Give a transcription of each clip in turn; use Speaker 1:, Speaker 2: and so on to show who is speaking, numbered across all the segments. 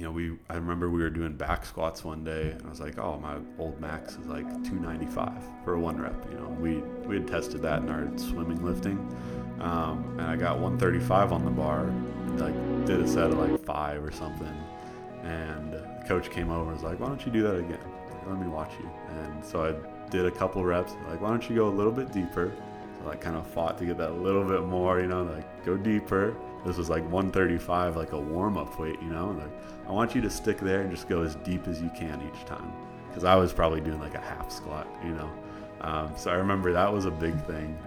Speaker 1: you know, we I remember we were doing back squats one day, and I was like, oh, my old max is like 295 for a one rep. You know, we we had tested that in our swimming lifting, um, and I got 135 on the bar, like did a set of like five or something, and the coach came over and was like, why don't you do that again? Let me watch you. And so I did a couple reps, like, why don't you go a little bit deeper? So I kind of fought to get that a little bit more, you know, like go deeper. This was like 135, like a warm up weight, you know, like I want you to stick there and just go as deep as you can each time. Because I was probably doing like a half squat, you know. Um, so I remember that was a big thing.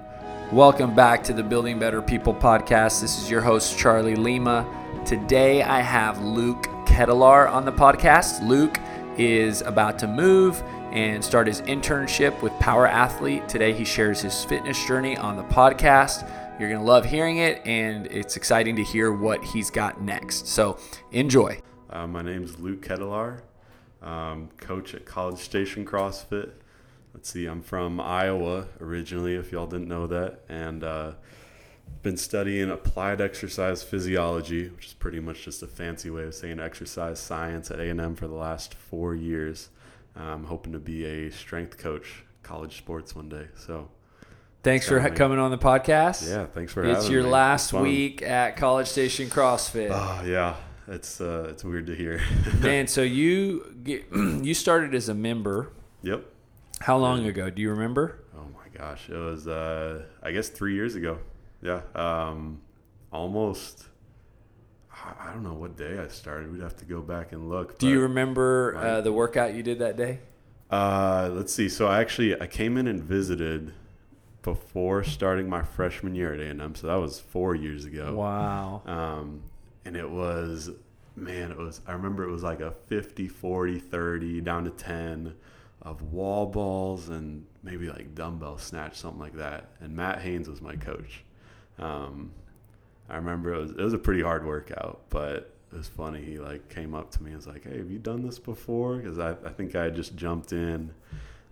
Speaker 2: Welcome back to the Building Better People podcast. This is your host, Charlie Lima. Today I have Luke Ketelar on the podcast. Luke is about to move and start his internship with Power Athlete. Today he shares his fitness journey on the podcast. You're going to love hearing it, and it's exciting to hear what he's got next. So enjoy.
Speaker 1: Uh, my name's Luke Ketelar, um, coach at College Station CrossFit. Let's see, I'm from Iowa originally, if y'all didn't know that, and uh, been studying applied exercise physiology, which is pretty much just a fancy way of saying exercise science at A&M for the last four years. I'm hoping to be a strength coach, college sports one day. So.
Speaker 2: Thanks for coming on the podcast.
Speaker 1: Yeah, thanks for
Speaker 2: it's
Speaker 1: having
Speaker 2: your
Speaker 1: me.
Speaker 2: last
Speaker 1: It's
Speaker 2: week at College Station CrossFit.
Speaker 1: Oh yeah, it's uh, it's weird to hear.
Speaker 2: Man, so you get, you started as a member.
Speaker 1: yep.
Speaker 2: How long ago? Do you remember?
Speaker 1: Oh my gosh, it was uh, I guess three years ago. Yeah, um, almost. I- don't know what day I started. We'd have to go back and look.
Speaker 2: Do you remember uh, the workout you did that day?
Speaker 1: Uh, let's see. So I actually I came in and visited before starting my freshman year at A&M. So that was four years ago.
Speaker 2: Wow.
Speaker 1: um, and it was man it was i remember it was like a 50 40 30 down to 10 of wall balls and maybe like dumbbell snatch something like that and matt haynes was my coach um, i remember it was, it was a pretty hard workout but it was funny he like came up to me and was like hey have you done this before because I, I think i had just jumped in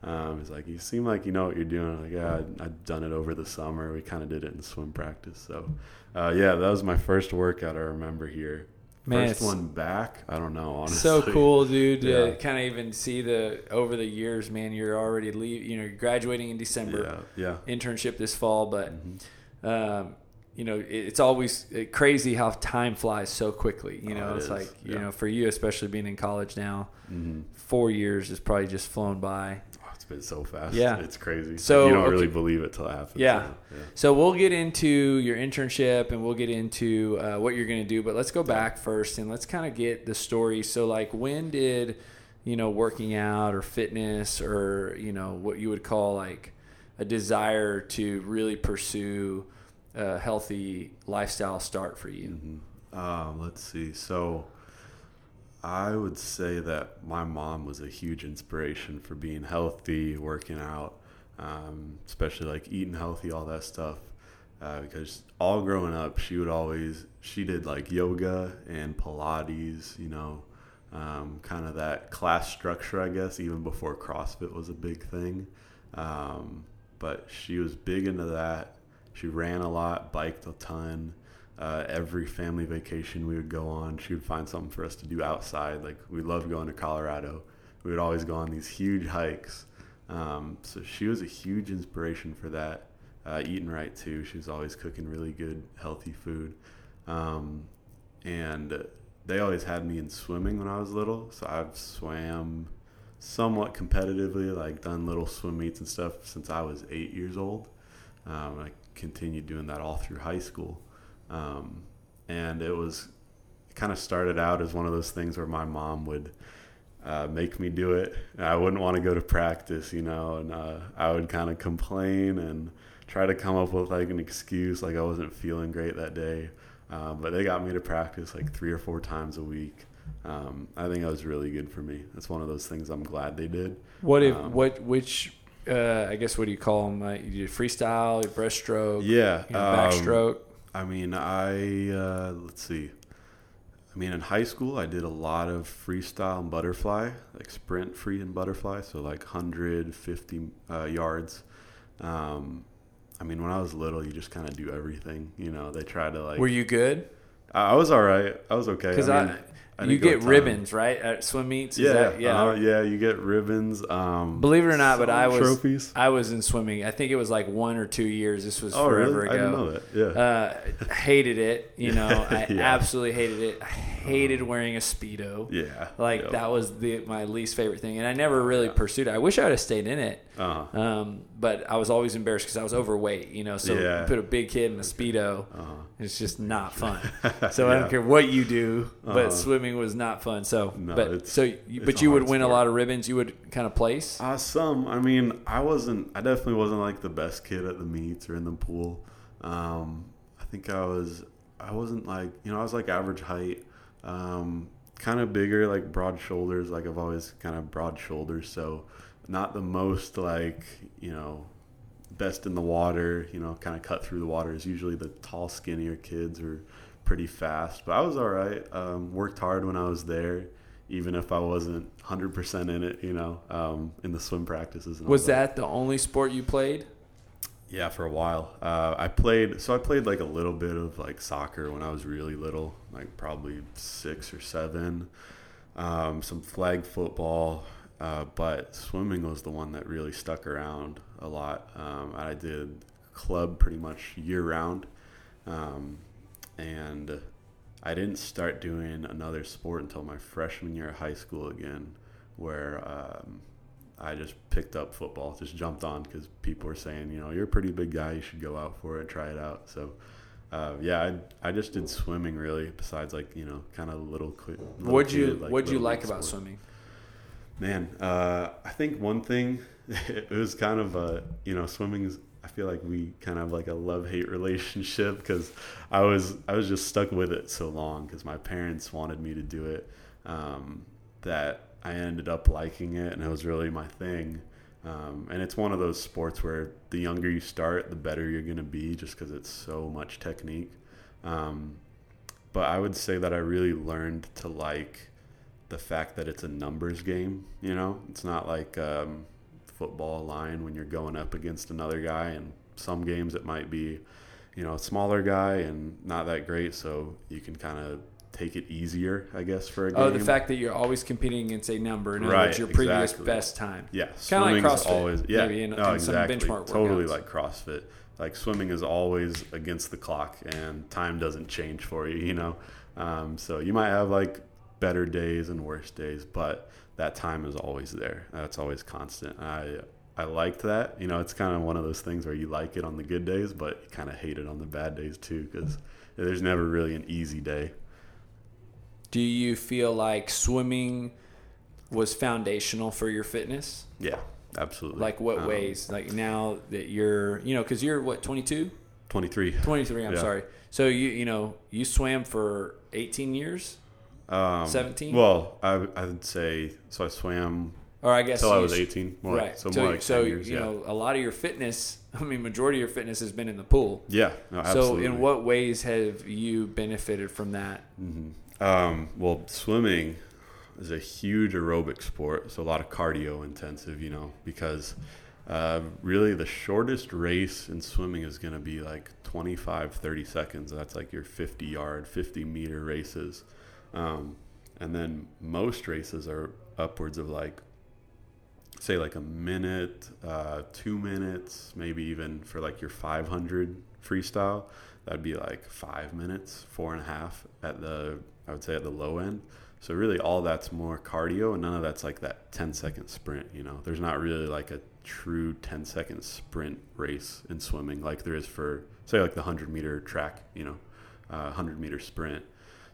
Speaker 1: um, he's like, you seem like you know what you're doing. I'm like, yeah, I'd done it over the summer. We kind of did it in swim practice. So, uh, yeah, that was my first workout I remember here.
Speaker 2: Man,
Speaker 1: first one back, I don't know. Honestly,
Speaker 2: So cool, dude.
Speaker 1: Yeah.
Speaker 2: To kind of even see the over the years, man. You're already leave. You know, you're graduating in December.
Speaker 1: Yeah, yeah.
Speaker 2: Internship this fall, but
Speaker 1: Mhm.
Speaker 2: um, you know, it, it's always crazy how time flies so quickly. You
Speaker 1: Oh,
Speaker 2: know,
Speaker 1: it
Speaker 2: it's
Speaker 1: is.
Speaker 2: like you know, for you, especially being in college now,
Speaker 1: hmm
Speaker 2: four years has probably just flown by.
Speaker 1: Oh, so fast.
Speaker 2: Yeah.
Speaker 1: it's crazy.
Speaker 2: So,
Speaker 1: you don't
Speaker 2: okay.
Speaker 1: really believe it till it happens.
Speaker 2: Yeah.
Speaker 1: yeah.
Speaker 2: So we'll get into your internship and we'll get into uh, what you're going to do, but let's go back first and let's kind of get the story. So, like, when did you know working out or fitness or you know what you would call like a desire to really pursue a healthy lifestyle start for you?
Speaker 1: Mhm. Um, let's see. So, I would say that my mom was a huge inspiration for being healthy, working out, um, especially like eating healthy, all that stuff. Uh, because all growing up, she would always she did like yoga and Pilates, you know, um, kind of that class structure, I guess, even before CrossFit was a big thing. Um, but she was big into that. She ran a lot, biked a ton. Uh, every family vacation we would go on, she would find something for us to do outside. Like we loved going to Colorado. We would always go on these huge hikes. Um, so she was a huge inspiration for that. Uh, eating right too. She was always cooking really good, healthy food. Um, and they always had me in swimming when I was little. So I've swam somewhat competitively, like done little swim meets and stuff since I was eight years old. Um, I continued doing that all through high school. Um, and it was kind of started out as one of those things where my mom would uh, make me do it. I wouldn't want to go to practice, you know, and uh, I would kind of complain and try to come up with like an excuse, like I wasn't feeling great that day. Um, but they got me to practice like three or four times a week. Um, I think that was really good for me. That's one of those things I'm glad they did.
Speaker 2: What if
Speaker 1: Um,
Speaker 2: what which uh, I guess what do you call them? Uh, you did freestyle, breaststroke,
Speaker 1: Yeah,
Speaker 2: you know,
Speaker 1: um,
Speaker 2: backstroke.
Speaker 1: I mean, I uh, let's see. I mean, in high school, I did a lot of freestyle and butterfly, like sprint, free, and butterfly. So like 150 uh, yards. Um, I mean, when I was little, you just kind of do everything. You know, they try to like.
Speaker 2: Were you good?
Speaker 1: I I was all right. I was okay.
Speaker 2: Because
Speaker 1: I, mean, I
Speaker 2: you get ribbons right at swim meets. Is
Speaker 1: Yeah,
Speaker 2: that- yeah.
Speaker 1: uh, yeah. You get ribbons. Um,
Speaker 2: Believe it or not, but I was
Speaker 1: trophies.
Speaker 2: I was in swimming. I think it was like one or two years. This was
Speaker 1: Oh,
Speaker 2: forever
Speaker 1: really? I
Speaker 2: ago.
Speaker 1: didn't know that. Yeah.
Speaker 2: Uh, hated it. You know, I
Speaker 1: Yeah.
Speaker 2: absolutely hated it. I hated wearing a speedo.
Speaker 1: yeah.
Speaker 2: Like
Speaker 1: Yep.
Speaker 2: that was the my least favorite thing, and I never really pursued it. I wish I would have stayed in it,
Speaker 1: Uh-huh.
Speaker 2: um, but I was always embarrassed because I was overweight. You know, so
Speaker 1: Yeah.
Speaker 2: you put a big kid in a speedo,
Speaker 1: Uh-huh.
Speaker 2: it's just not fun. So I don't care what you do, but
Speaker 1: Uh-huh.
Speaker 2: Was not fun. So,
Speaker 1: No,
Speaker 2: but so you, but you would win a lot of ribbons. You would kind of place.
Speaker 1: Uh, some. I mean, I wasn't. I definitely wasn't like the best kid at the meets or in the pool. Um, I think I was. I wasn't like you know. I was like average height. Um, kind of bigger, like broad shoulders. Like I've always kind of broad shoulders. So not the most like you know best in the water. You know, kind of cut through the water is usually the tall, skinnier kids are pretty fast. But I was all right. Um, worked hard when I was there even if I wasn't 100% in it, you know, um, in the swim practices.
Speaker 2: Was that the only sport you played?
Speaker 1: Yeah, for a while. Uh, I played, so I played like a little bit of like soccer when I was really little, like probably six or seven. Um, some flag football, uh, but swimming was the one that really stuck around a lot. Um, I did club pretty much year round. Um, and I didn't start doing another sport until my freshman year of high school again, where um, I just picked up football, just jumped on because people were saying, you know, you're a pretty big guy, you should go out for it, try it out. So, uh, yeah, I, I just did swimming really. Besides, like you know, kind of little quick.
Speaker 2: What'd you
Speaker 1: like,
Speaker 2: What'd you like about
Speaker 1: sport.
Speaker 2: swimming?
Speaker 1: Man, uh, I think one thing it was kind of a you know swimming is feel like we kind of have like a love hate relationship because I was I was just stuck with it so long because my parents wanted me to do it um, that I ended up liking it and it was really my thing. Um, and it's one of those sports where the younger you start, the better you're gonna be, just because it's so much technique. Um, but I would say that I really learned to like the fact that it's a numbers game. You know, it's not like um, football line when you're going up against another guy. And some games it might be, you know, a smaller guy and not that great, so you can kind of take it easier, I guess, for a game.
Speaker 2: Oh, the fact that you're always competing against a number, in other
Speaker 1: Right,
Speaker 2: words, your previous
Speaker 1: exactly.
Speaker 2: best time.
Speaker 1: Yeah,
Speaker 2: Kinda like CrossFit,
Speaker 1: always yeah,
Speaker 2: maybe, in-
Speaker 1: no,
Speaker 2: in some
Speaker 1: exactly, totally like CrossFit. Like swimming is always against the clock, and time doesn't change for you. You know, um, so you might have like better days and worse days, but that time is always there. That's always constant. I I liked that. You know, it's kind of one of those things where you like it on the good days, but you kind of hate it on the bad days too, because there's never really an easy day.
Speaker 2: Do you feel like swimming was foundational for your fitness?
Speaker 1: Yeah, absolutely.
Speaker 2: Like what
Speaker 1: Um,
Speaker 2: ways? Like now that you're, you know, because you're what 22,
Speaker 1: Twenty three.
Speaker 2: 23. I'm
Speaker 1: Yeah.
Speaker 2: sorry. So you you know you swam for 18 years,
Speaker 1: Um,
Speaker 2: 17?
Speaker 1: Well, I I would say so. I swam
Speaker 2: or I guess
Speaker 1: until I was 18. More
Speaker 2: right.
Speaker 1: Like, so
Speaker 2: so
Speaker 1: more like
Speaker 2: so
Speaker 1: 10 years.
Speaker 2: you
Speaker 1: yeah.
Speaker 2: know a lot of your fitness. I mean, majority of your fitness has been in the pool.
Speaker 1: yeah. No,
Speaker 2: So in what ways have you benefited from that?
Speaker 1: Um, well, swimming is a huge aerobic sport, so a lot of cardio intensive, you know, because uh, really the shortest race in swimming is going to be like 25, 30 seconds. That's like your 50 yard, 50 meter races. Um, and then most races are upwards of like, say, like a minute, uh, two minutes, maybe even for like your 500 freestyle. That'd be like five minutes, four and a half at the, I would say at the low end. So really, all that's more cardio, and none of that's like that 10 second sprint. You know, there's not really like a true 10 second sprint race in swimming like there is for say like the 100 meter track. You know, uh, 100 meter sprint.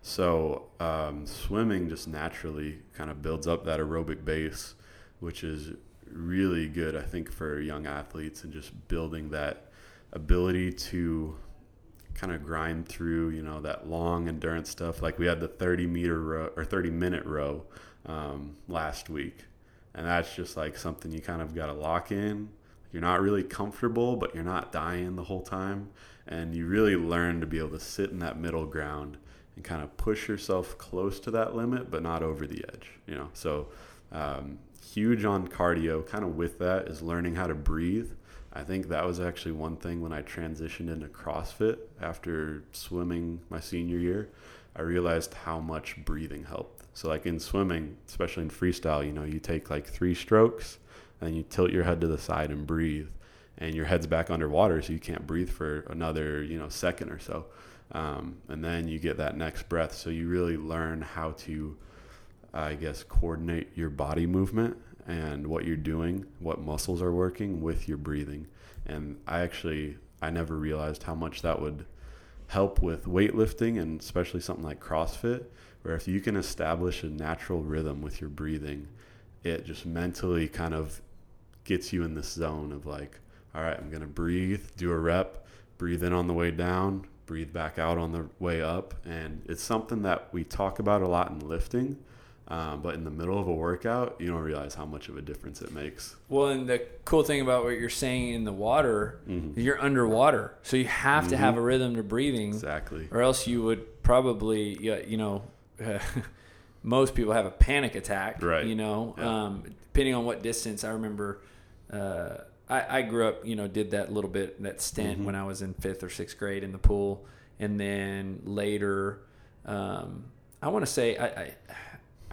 Speaker 1: So um, swimming just naturally kind of builds up that aerobic base, which is really good, I think, for young athletes and just building that ability to kind of grind through, you know, that long endurance stuff. Like we had the 30 meter row or 30 minute row um, last week, and that's just like something you kind of got to lock in. You're not really comfortable, but you're not dying the whole time, and you really learn to be able to sit in that middle ground and kind of push yourself close to that limit, but not over the edge. You know, so um, huge on cardio. Kind of with that is learning how to breathe. I think that was actually one thing when I transitioned into CrossFit after swimming my senior year. I realized how much breathing helped. So like in swimming, especially in freestyle, you know, you take like three strokes and you tilt your head to the side and breathe and your head's back underwater so you can't breathe for another, you know, second or so. Um, and then you get that next breath. So you really learn how to, I guess, coordinate your body movement and what you're doing, what muscles are working with your breathing. And I actually, I never realized how much that would help with weightlifting and especially something like CrossFit, where if you can establish a natural rhythm with your breathing, it just mentally kind of gets you in this zone of like, all right, I'm going to breathe, do a rep, breathe in on the way down, breathe back out on the way up. And it's something that we talk about a lot in lifting. Um, but in the middle of a workout, you don't realize how much of a difference it makes.
Speaker 2: Well, and the cool thing about what you're saying in the water, mm-hmm. you're underwater, so you have mm-hmm. to have a rhythm to breathing.
Speaker 1: Exactly.
Speaker 2: Or else you would probably, you know, most people have a panic attack.
Speaker 1: Right.
Speaker 2: You know, yeah. um, depending on what distance. I remember. Uh, I, I, grew up, you know, did that little bit, that stint mm-hmm. when I was in fifth or sixth grade in the pool. And then later, um, I want to say, I, I,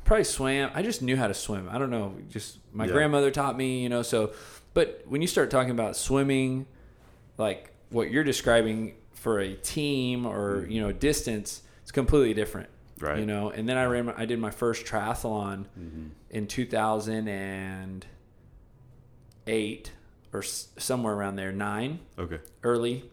Speaker 2: probably swam. I just knew how to swim. I don't know. Just my yeah. grandmother taught me, you know. So, but when you start talking about swimming, like what you're describing for a team or mm-hmm. you know distance, it's completely different.
Speaker 1: Right.
Speaker 2: You know. And then I ran. I did my first triathlon mm-hmm. in 2008 or somewhere around there, nine.
Speaker 1: Okay.
Speaker 2: Early,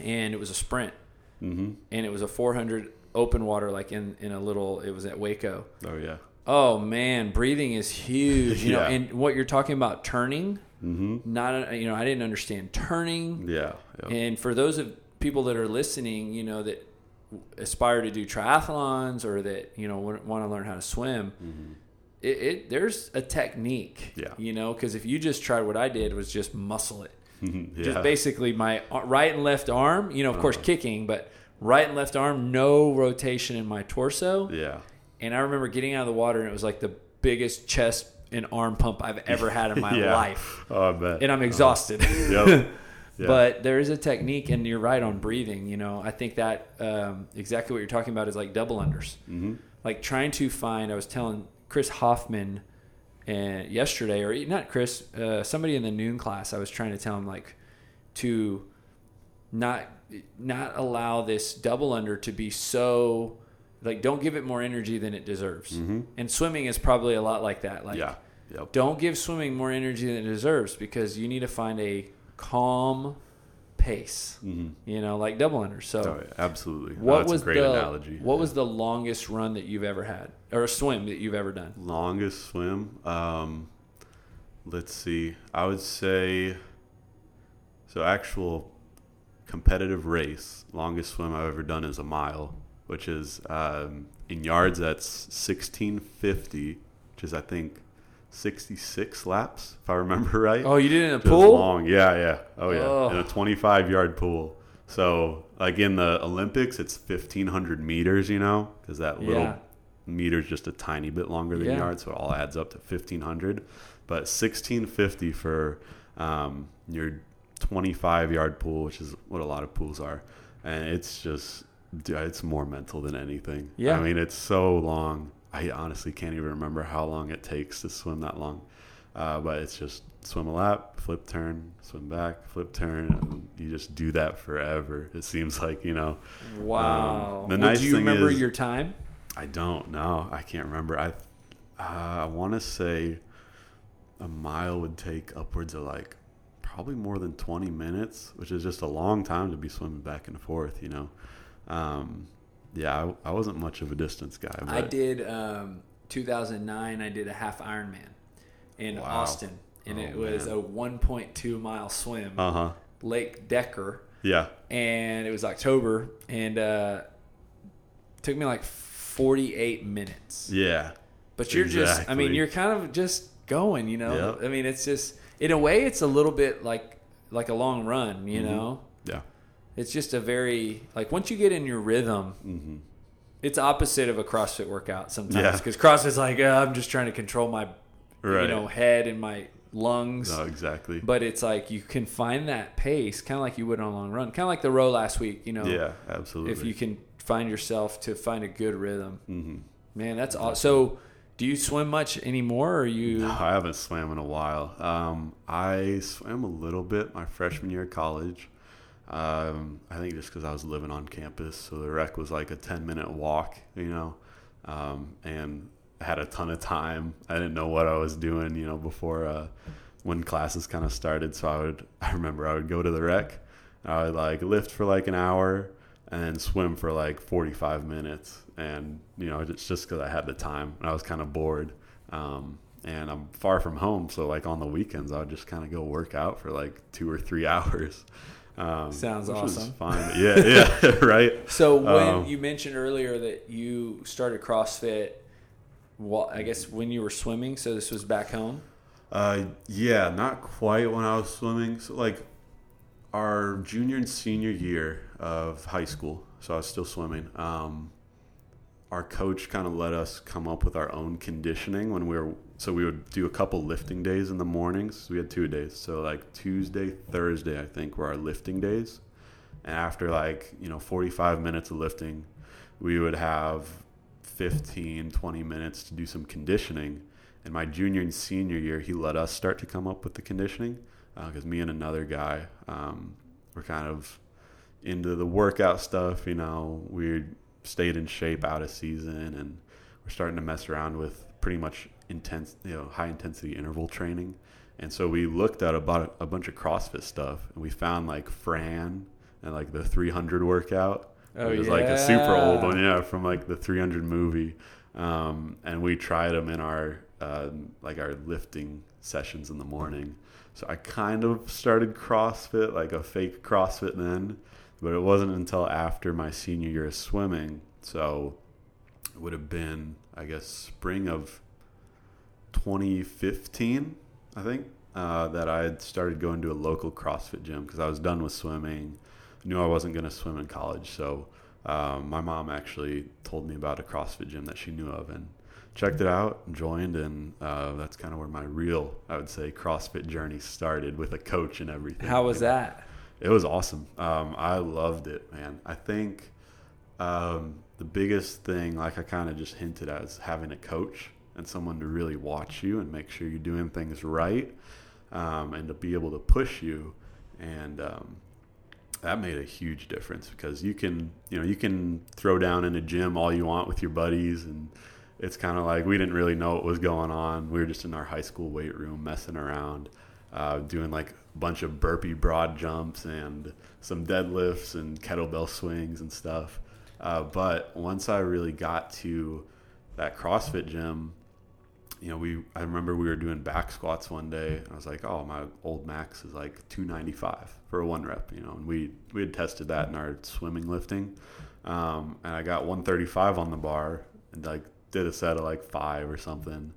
Speaker 2: and it was a sprint.
Speaker 1: Mm-hmm.
Speaker 2: And it was a 400 open water, like in in a little. It was at Waco.
Speaker 1: Oh yeah.
Speaker 2: Oh man, breathing is huge. You yeah. know, and what you're talking about turning.
Speaker 1: Mm-hmm.
Speaker 2: Not you know, I didn't understand turning.
Speaker 1: Yeah.
Speaker 2: And for those of people that are listening, you know that aspire to do triathlons or that you know want to learn how to swim.
Speaker 1: Mm-hmm.
Speaker 2: It, it, there's a technique.
Speaker 1: Yeah.
Speaker 2: You know, because if you just tried what I did was just muscle it.
Speaker 1: yeah.
Speaker 2: Just basically my right and left arm. You know, of uh-huh. course, kicking, but right and left arm, no rotation in my torso.
Speaker 1: Yeah.
Speaker 2: And I remember getting out of the water, and it was like the biggest chest and arm pump I've ever had in my
Speaker 1: yeah.
Speaker 2: life.
Speaker 1: Oh, I bet.
Speaker 2: And I'm exhausted.
Speaker 1: Uh-huh. yep.
Speaker 2: Yeah. But there is a technique, and you're right on breathing. You know, I think that um, exactly what you're talking about is like double unders.
Speaker 1: Mm-hmm.
Speaker 2: Like trying to find. I was telling Chris Hoffman uh, yesterday, or not Chris, uh, somebody in the noon class. I was trying to tell him like to not not allow this double under to be so like don't give it more energy than it deserves.
Speaker 1: Mm-hmm.
Speaker 2: And swimming is probably a lot like that. Like
Speaker 1: yeah. Yep.
Speaker 2: don't give swimming more energy than it deserves because you need to find a calm pace.
Speaker 1: Mm-hmm.
Speaker 2: You know, like double under. So
Speaker 1: oh, yeah, absolutely.
Speaker 2: What
Speaker 1: no,
Speaker 2: was
Speaker 1: the
Speaker 2: analogy. What yeah. was the longest run that you've ever had, or a swim that you've ever done?
Speaker 1: Longest swim. Um, let's see. I would say. So actual competitive race, longest swim I've ever done is a mile, which is um, in yards. That's sixteen fifty, which is I think sixty six laps if I remember right.
Speaker 2: Oh, you did it in a pool?
Speaker 1: Long, yeah, yeah. Oh yeah, oh. in a twenty five yard pool. So like in the Olympics, it's fifteen hundred meters. You know, because that little yeah. meter is just a tiny bit longer than yeah. yards, so it all adds up to fifteen hundred. But sixteen fifty for um, your 25 yard pool, which is what a lot of pools are, and it's just it's more mental than anything.
Speaker 2: Yeah,
Speaker 1: I mean it's so long. I honestly can't even remember how long it takes to swim that long, uh, but it's just swim a lap, flip turn, swim back, flip turn. you just do that forever. It seems like you know.
Speaker 2: Wow. Um, the well, nice do you remember is, your time?
Speaker 1: I don't know. I can't remember. I uh, I want to say a mile would take upwards of like probably more than 20 minutes, which is just a long time to be swimming back and forth, you know. Um, yeah, I, I, wasn't much of a distance guy. But.
Speaker 2: I did um, 2009. I did a half Ironman in wow. Austin, and oh, it was man. a 1.2 mile swim.
Speaker 1: Uh huh.
Speaker 2: Lake Decker.
Speaker 1: Yeah.
Speaker 2: And it was October, and uh, took me like 48 minutes.
Speaker 1: Yeah.
Speaker 2: But you're exactly. just, I mean, you're kind of just going, you know. Yep. I mean, it's just in a way, it's a little bit like like a long run. You mm-hmm. know. It's just a very like once you get in your rhythm.
Speaker 1: Mm-hmm.
Speaker 2: It's opposite of a CrossFit workout sometimes because yeah. CrossFit's like oh, I'm just trying to control my, right. you know, head and my lungs.
Speaker 1: No, exactly.
Speaker 2: But it's like you can find that pace, kind of like you would on a long run, kind of like the row last week. You know.
Speaker 1: Yeah, absolutely.
Speaker 2: If you can find yourself to find a good rhythm.
Speaker 1: hmm
Speaker 2: Man, that's awesome. So, do you swim much anymore, or you?
Speaker 1: No, I haven't swam in a while. Um, I swam a little bit my freshman year of college. Um, I think just because I was living on campus, so the rec was like a ten minute walk, you know, um, and had a ton of time. I didn't know what I was doing, you know, before uh, when classes kind of started. So I would, I remember I would go to the rec, I would like lift for like an hour, and then swim for like forty five minutes, and you know, it's just because I had the time and I was kind of bored. Um, and I'm far from home, so like on the weekends, I would just kind of go work out for like two or three hours. Um,
Speaker 2: Sounds awesome.
Speaker 1: Fine. Yeah, yeah, right.
Speaker 2: So when
Speaker 1: Um,
Speaker 2: you mentioned earlier that you started CrossFit, well, I guess when you were swimming. So this was back home.
Speaker 1: Uh, yeah, not quite when I was swimming. So like our junior and senior year of high school, so I was still swimming. Um, our coach kind of let us come up with our own conditioning when we were. So we would do a couple lifting days in the mornings. We had two days. So like Tuesday, Thursday, I think were our lifting days. And after like you know 45 minutes of lifting, we would have 15, 20 minutes to do some conditioning. And my junior and senior year, he let us start to come up with the conditioning because me and another guy um, were kind of into the workout stuff. You know, we stayed in shape out of season, and we're starting to mess around with pretty much intense, you know, high intensity interval training. And so we looked at about a bunch of CrossFit stuff, and we found like Fran and like the 300 workout.
Speaker 2: Oh,
Speaker 1: it was like a super old one, yeah, from like the 300 movie. Um, and we tried them in our uh, like our lifting sessions in the morning. So I kind of started CrossFit, like a fake CrossFit then, but it wasn't until after my senior year of swimming. So it would have been, I guess, spring of 2015, I think, uh, that I had started going to a local CrossFit gym because I was done with swimming. Knew I wasn't going to swim in college, so um, my mom actually told me about a CrossFit gym that she knew of and checked it out, and joined, and uh, that's kind of where my real, I would say, CrossFit journey started with a coach and everything.
Speaker 2: How was that?
Speaker 1: It was awesome. Um, I loved it, man. I think um, the biggest thing, like I kind of just hinted at, is having a coach and someone to really watch you and make sure you're doing things right, um, and to be able to push you. And um, that made a huge difference because you can, you know, you can throw down in a gym all you want with your buddies, and it's kind of like we didn't really know what was going on. We were just in our high school weight room messing around, uh, doing like bunch of burpee broad jumps and some deadlifts and kettlebell swings and stuff. Uh, but once I really got to that CrossFit gym, you know, we I remember we were doing back squats one day, and I was like, "Oh, my old max is like 295 for a one rep," you know, and we we had tested that in our swimming lifting, um, and I got 135 on the bar, and like did a set of like five or something,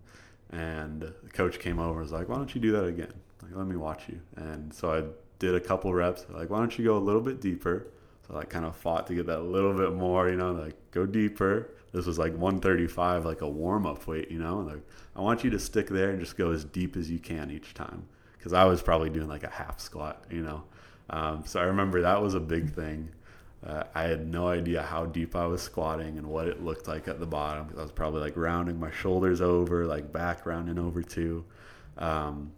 Speaker 1: and the coach came over and was like, "Why don't you do that again? Let me watch you." And so I did a couple reps. Like, why don't you go a little bit deeper? So I kind of fought to get that little bit more, you know, like go deeper. This was like 135, like a warm up weight, you know. Like I want you to stick there and just go as deep as you can each time, because I was probably doing like a half squat, you know. Um, so I remember that was a big thing. Uh, I had no idea how deep I was squatting and what it looked like at the bottom. 'cause I was probably like rounding my shoulders over, like back rounding over too. Um,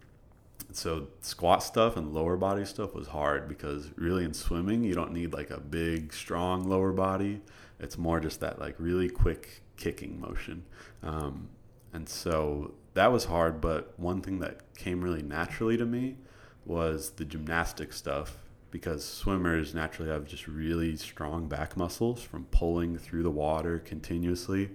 Speaker 1: so squat stuff and lower body stuff was hard because really in swimming you don't need like a big strong lower body. It's more just that like really quick kicking motion. Um, and so that was hard but one thing that came really naturally to me was the gymnastic stuff because swimmers naturally have just really strong back muscles from pulling through the water continuously.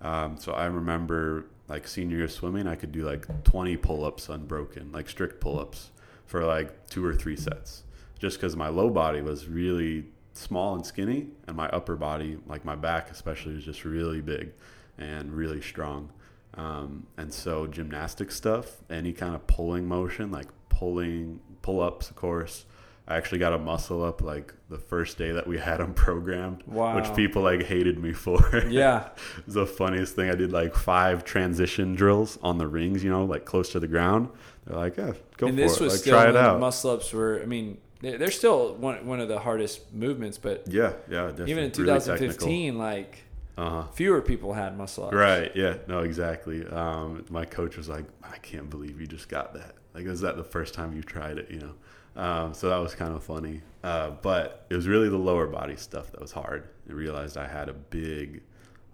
Speaker 1: Um, so i remember like senior year swimming, I could do like 20 pull ups unbroken, like strict pull ups for like two or three sets, just because my low body was really small and skinny, and my upper body, like my back especially, was just really big and really strong. Um, and so gymnastic stuff, any kind of pulling motion, like pulling pull ups, of course. I actually got a muscle up like the first day that we had them programmed,
Speaker 2: Wow.
Speaker 1: which people like hated me for.
Speaker 2: Yeah.
Speaker 1: It was the funniest thing. I did like five transition drills on the rings, you know, like close to the ground. They're like, yeah, go
Speaker 2: and
Speaker 1: for
Speaker 2: this
Speaker 1: it.
Speaker 2: was
Speaker 1: like,
Speaker 2: still
Speaker 1: try it out.
Speaker 2: muscle ups were. I mean, They're still one one of the hardest movements, but
Speaker 1: Yeah, yeah, definitely.
Speaker 2: even in
Speaker 1: Really
Speaker 2: 2015, like
Speaker 1: uh-huh.
Speaker 2: fewer people had muscle ups.
Speaker 1: Right. Yeah. No. Exactly. Um, my coach was like, "I can't believe you just got that. Like, is that the first time you tried it? You know." Um, so that was kind of funny. Uh, but it was really the lower body stuff that was hard. I realized I had a big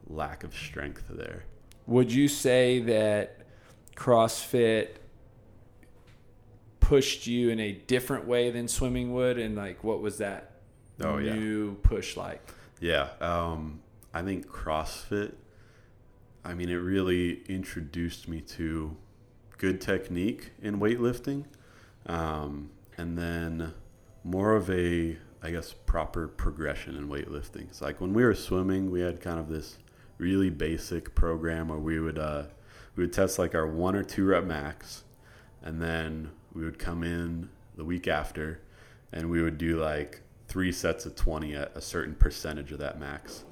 Speaker 1: lack of strength there.
Speaker 2: Would you say that CrossFit pushed you in a different way than swimming would? And like, what was that
Speaker 1: Oh, yeah.
Speaker 2: new push like?
Speaker 1: Yeah. Um, I think CrossFit. I mean, it really introduced me to good technique in weightlifting, um, and then more of a, I guess, proper progression in weightlifting. It's like when we were swimming, we had kind of this really basic program where we would uh, we would test like our one or two rep max, and then we would come in the week after, and we would do like three sets of twenty at a certain percentage of that max,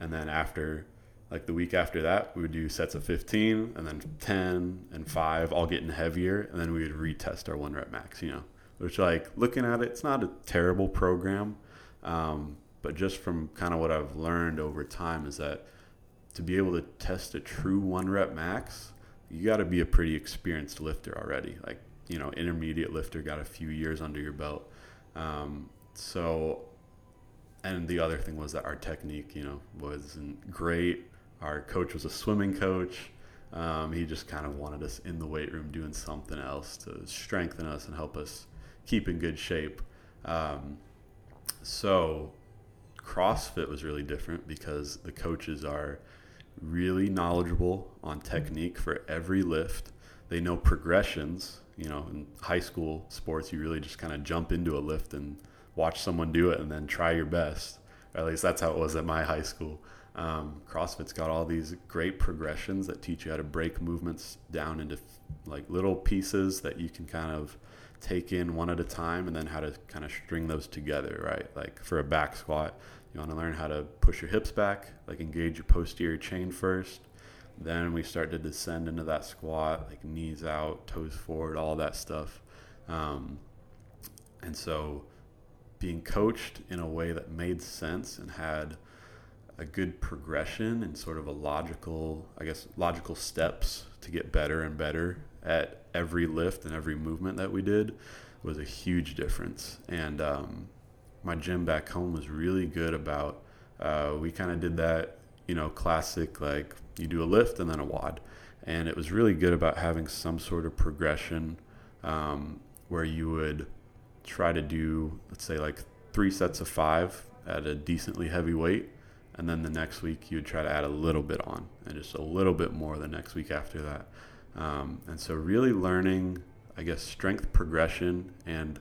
Speaker 1: and then after like the week after that, we would do sets of 15 and then 10 and 5, all getting heavier. And then we would retest our one rep max, you know, which, like, looking at it, it's not a terrible program. Um, but just from kind of what I've learned over time is that to be able to test a true one rep max, you got to be a pretty experienced lifter already. Like, you know, intermediate lifter, got a few years under your belt. Um, so and the other thing was that our technique, you know, wasn't great. Our coach was a swimming coach. Um, he just kind of wanted us in the weight room doing something else to strengthen us and help us keep in good shape. Um, so CrossFit was really different because the coaches are really knowledgeable on technique for every lift. They know progressions. You know, in high school sports, you really just kind of jump into a lift and watch someone do it and then try your best. Or at least that's how it was at my high school. Um, CrossFit's got all these great progressions that teach you how to break movements down into like little pieces that you can kind of take in one at a time and then how to kind of string those together, right? Like for a back squat, you want to learn how to push your hips back, like engage your posterior chain first. Then we start to descend into that squat, like knees out, toes forward, all that stuff. Um, and so being coached in a way that made sense and had a good progression and sort of a logical, I guess, logical steps to get better and better at every lift and every movement that we did was a huge difference. And um, my gym back home was really good about, uh, we kind of did that, you know, classic, like you do a lift and then a WOD. And it was really good about having some sort of progression um, where you would try to do, let's say, like three sets of five at a decently heavy weight. And then the next week, you would try to add a little bit on and just a little bit more the next week after that. Um, and so, really learning, I guess, strength progression and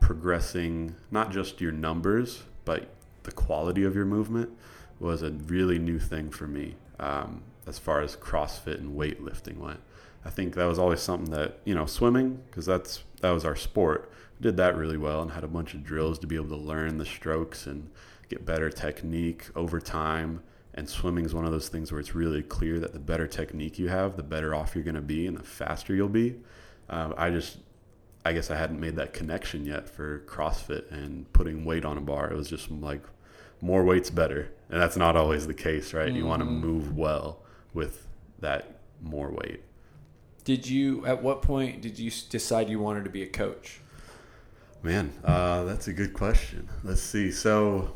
Speaker 1: progressing not just your numbers, but the quality of your movement was a really new thing for me um, as far as CrossFit and weightlifting went. I think that was always something that, you know, swimming, because that's that was our sport, did that really well and had a bunch of drills to be able to learn the strokes and get better technique over time. And swimming is one of those things where it's really clear that the better technique you have, the better off you're going to be and the faster you'll be. Um, I just, I guess I hadn't made that connection yet for CrossFit and putting weight on a bar. It was just like more weight's better. And that's not always the case, right? Mm-hmm. You want to move well with that more weight.
Speaker 2: Did you, at what point did you decide you wanted to be a coach?
Speaker 1: Man, uh, that's a good question. Let's see. So,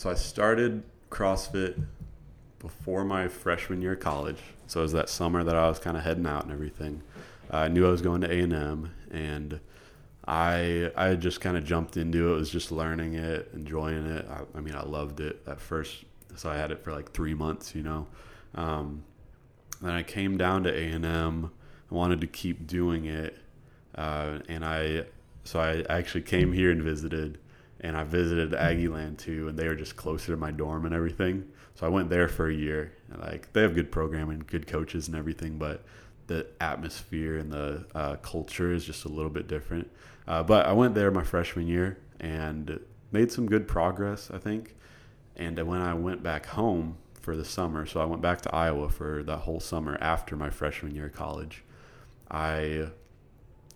Speaker 1: so I started CrossFit before my freshman year of college. So it was that summer that I was kind of heading out and everything. I knew I was going to A and M, and I I just kind of jumped into it. Was just learning it, enjoying it. I, I, mean, I loved it at first. So I had it for like three months, you know. Um, then I came down to A and M. I wanted to keep doing it uh, and I, so I actually came here and visited, and I visited Aggieland too, and they were just closer to my dorm and everything. So I went there for a year. And like they have good programming, good coaches and everything, but the atmosphere and the uh, culture is just a little bit different. Uh, but I went there my freshman year and made some good progress, I think. And when I went back home for the summer, so I went back to Iowa for that whole summer after my freshman year of college, I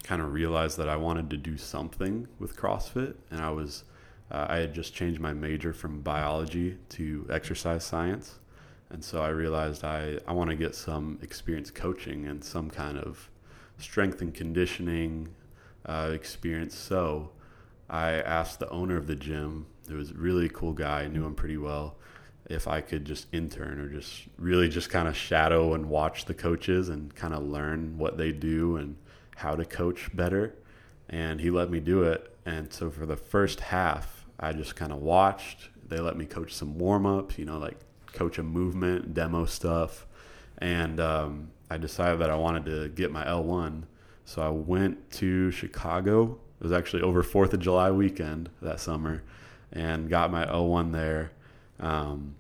Speaker 1: kind of realized that I wanted to do something with CrossFit, and I was uh, I had just changed my major from biology to exercise science, and so I realized I I want to get some experience coaching and some kind of strength and conditioning uh, experience. So I asked the owner of the gym. It was a really cool guy. I knew him pretty well. If I could just intern or just really just kind of shadow and watch the coaches and kind of learn what they do and how to coach better. And he let me do it. And so for the first half, I just kind of watched. They let me coach some warm ups, you know, like coach a movement, demo stuff. And um, I decided that I wanted to get my L1. So I went to Chicago. It was actually over 4th of July weekend that summer and got my L1 there um,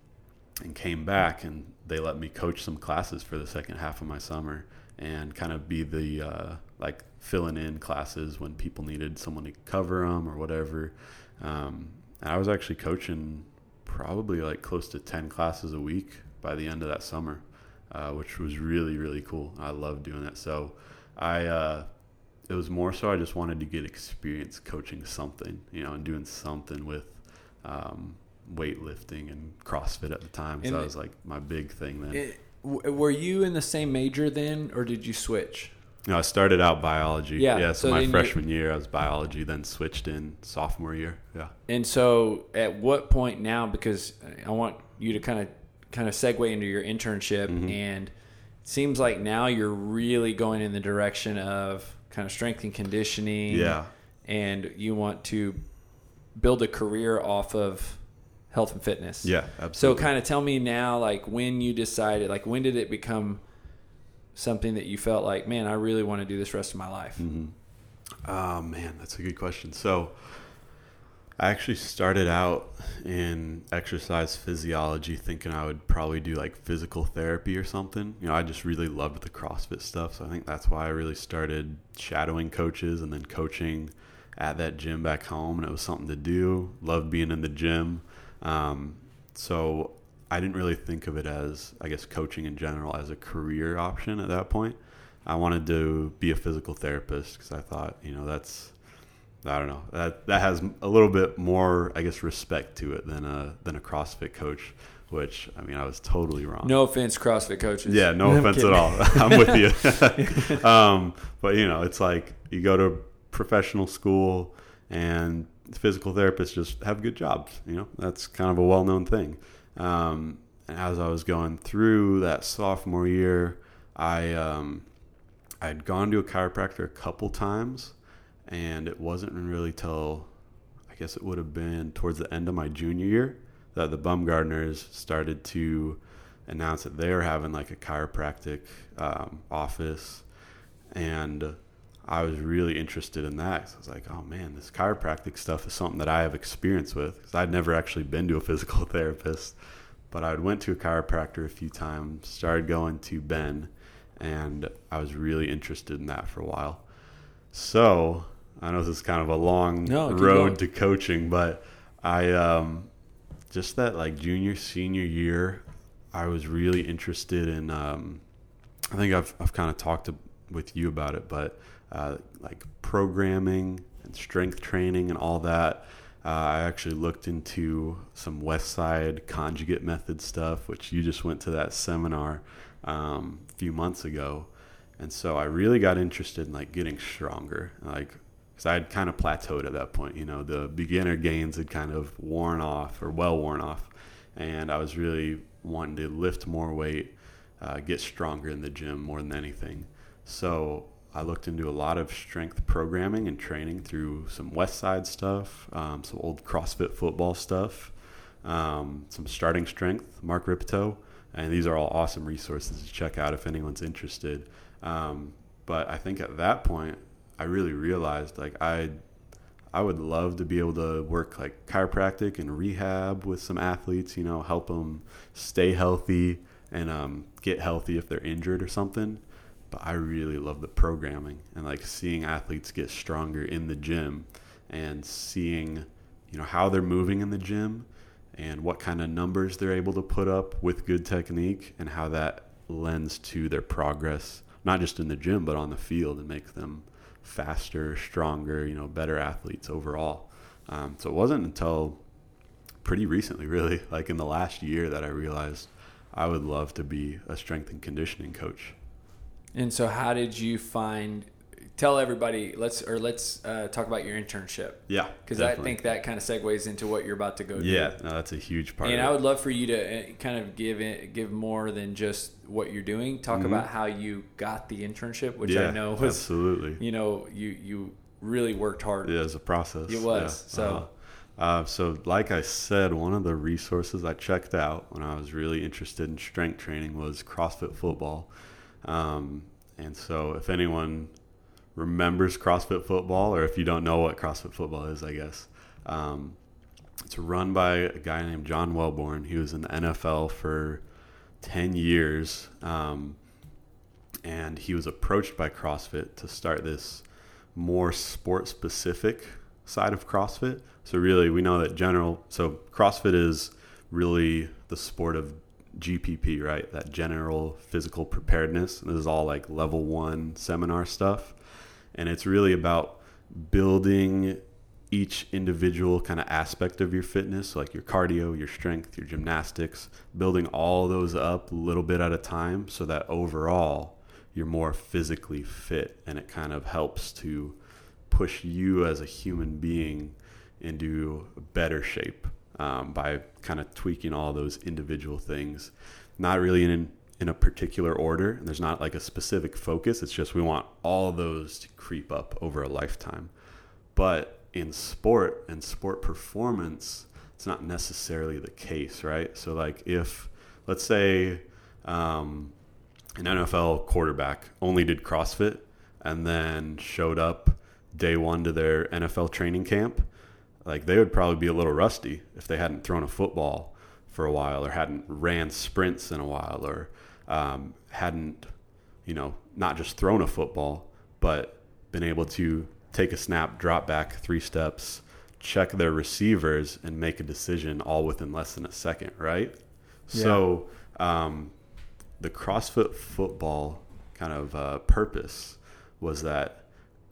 Speaker 1: and came back. And they let me coach some classes for the second half of my summer and kind of be the uh, like filling in classes when people needed someone to cover them or whatever. Um, and I was actually coaching probably like close to 10 classes a week by the end of that summer, uh, which was really, really cool. I loved doing it. So I, uh, it was more so I just wanted to get experience coaching something, you know, and doing something with um, weightlifting and CrossFit at the time. So that was like my big thing then. It,
Speaker 2: were you in the same major then, or did you switch?
Speaker 1: No, I started out biology. Yeah. Yeah. So, so my freshman year, I was biology, then switched in sophomore year. Yeah.
Speaker 2: And so, at what point now? Because I want you to kind of kind of segue into your internship, mm-hmm. and it seems like now you're really going in the direction of kind of strength and conditioning.
Speaker 1: Yeah.
Speaker 2: And you want to build a career off of health and fitness.
Speaker 1: Yeah,
Speaker 2: absolutely. So kind of tell me now, like when you decided, like when did it become something that you felt like, man, I really want to do this rest of my life?
Speaker 1: Mm-hmm. Oh man, that's a good question. So I actually started out in exercise physiology thinking I would probably do like physical therapy or something. You know, I just really loved the CrossFit stuff. So I think that's why I really started shadowing coaches and then coaching at that gym back home. And it was something to do. Loved being in the gym. Um, so I didn't really think of it as, I guess, coaching in general as a career option at that point. I wanted to be a physical therapist because I thought, you know, that's, I don't know, that that has a little bit more, I guess, respect to it than a than a CrossFit coach. Which I mean, I was totally wrong.
Speaker 2: No offense, CrossFit coaches.
Speaker 1: Yeah, no offense at all. I'm with you. um, but you know, it's like you go to professional school and physical therapists just have good jobs. You know, that's kind of a well known thing. Um, and as I was going through that sophomore year, I um, I'd gone to a chiropractor a couple times, and it wasn't really till I guess it would have been towards the end of my junior year that the Bumgardners started to announce that they were having like a chiropractic um, office, and I was really interested in that. So I was like, oh man, this chiropractic stuff is something that I have experience with because I'd never actually been to a physical therapist. But I went to a chiropractor a few times, started going to Ben, and I was really interested in that for a while. So I know this is kind of a long no, road to coaching, but I um, just that like junior, senior year, I was really interested in. Um, I think I've, I've kind of talked to, with you about it, but uh, like programming and strength training and all that. Uh, I actually looked into some Westside conjugate method stuff, which you just went to that seminar um, a few months ago, and so I really got interested in like getting stronger, like because I had kind of plateaued at that point. You know, the beginner gains had kind of worn off or well worn off, and I was really wanting to lift more weight, uh, get stronger in the gym more than anything. So I looked into a lot of strength programming and training through some Westside stuff, um, some old CrossFit football stuff, um, some starting strength, Mark Rippetoe, and these are all awesome resources to check out if anyone's interested. Um, but I think at that point, I really realized like I, I would love to be able to work like chiropractic and rehab with some athletes. You know, help them stay healthy and um, get healthy if they're injured or something but I really love the programming and like seeing athletes get stronger in the gym and seeing you know how they're moving in the gym and what kind of numbers they're able to put up with good technique and how that lends to their progress not just in the gym but on the field and make them faster, stronger, you know, better athletes overall. Um, so it wasn't until pretty recently, really, like in the last year, that I realized I would love to be a strength and conditioning coach.
Speaker 2: And so, how did you find? Tell everybody. Let's or let's uh, talk about your internship.
Speaker 1: Yeah,
Speaker 2: because I think that kind of segues into what you're about to go.
Speaker 1: Yeah, do. no, that's a huge part.
Speaker 2: And I would love for you to uh, kind of give it, give more than just what you're doing. Talk mm-hmm. about how you got the internship, which
Speaker 1: yeah,
Speaker 2: I know
Speaker 1: was absolutely.
Speaker 2: You know, you you really worked hard.
Speaker 1: Yeah, it was a process.
Speaker 2: It was yeah. so. Uh-huh.
Speaker 1: Uh, so, like I said, one of the resources I checked out when I was really interested in strength training was CrossFit football. Um, and so, if anyone remembers CrossFit football, or if you don't know what CrossFit football is, I guess, um, it's run by a guy named John Welbourn. He was in the NFL for 10 years. Um, and he was approached by CrossFit to start this more sport specific side of CrossFit. So really, we know that general. So CrossFit is really the sport of GPP, right? That general physical preparedness. This is all like level one seminar stuff, and it's really about building each individual kind of aspect of your fitness, like your cardio, your strength, your gymnastics, building all those up a little bit at a time so that overall you're more physically fit and it kind of helps to push you as a human being into better shape um, by kind of tweaking all those individual things, not really in in a particular order. And there's not like a specific focus. It's just we want all those to creep up over a lifetime. But in sport and sport performance, it's not necessarily the case, right? So like if let's say um, an NFL quarterback only did CrossFit and then showed up day one to their NFL training camp, like they would probably be a little rusty if they hadn't thrown a football for a while or hadn't ran sprints in a while or um, hadn't, you know, not just thrown a football, but been able to take a snap, drop back three steps, check their receivers, and make a decision all within less than a second, right? Yeah. So, um, the CrossFit football kind of uh, purpose was that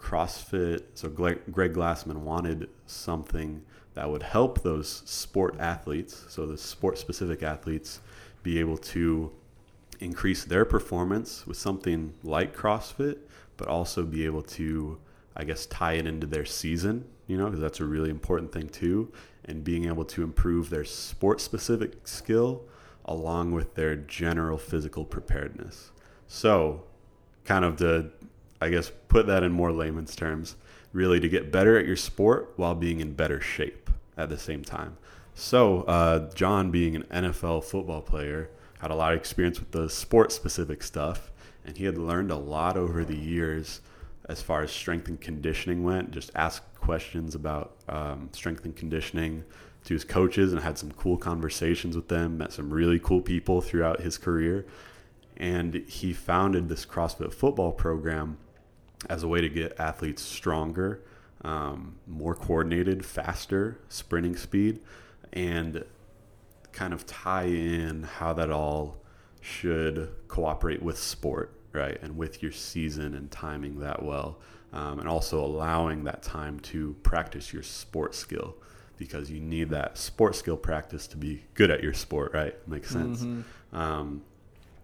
Speaker 1: CrossFit, so Greg Glassman wanted something that would help those sport athletes, so the sport specific athletes, be able to increase their performance with something like CrossFit, but also be able to, I guess, tie it into their season, you know, because that's a really important thing too, and being able to improve their sport specific skill along with their general physical preparedness. So, kind of the I guess put that in more layman's terms, really to get better at your sport while being in better shape at the same time. So, uh, John, being an NFL football player, had a lot of experience with the sport specific stuff, and he had learned a lot over the years as far as strength and conditioning went. Just asked questions about um, strength and conditioning to his coaches and had some cool conversations with them, met some really cool people throughout his career. And he founded this CrossFit football program as a way to get athletes stronger, um, more coordinated, faster sprinting speed, and kind of tie in how that all should cooperate with sport, right? And with your season and timing that well. Um, and also allowing that time to practice your sport skill because you need that sport skill practice to be good at your sport, right? Makes sense. Mm-hmm. Um,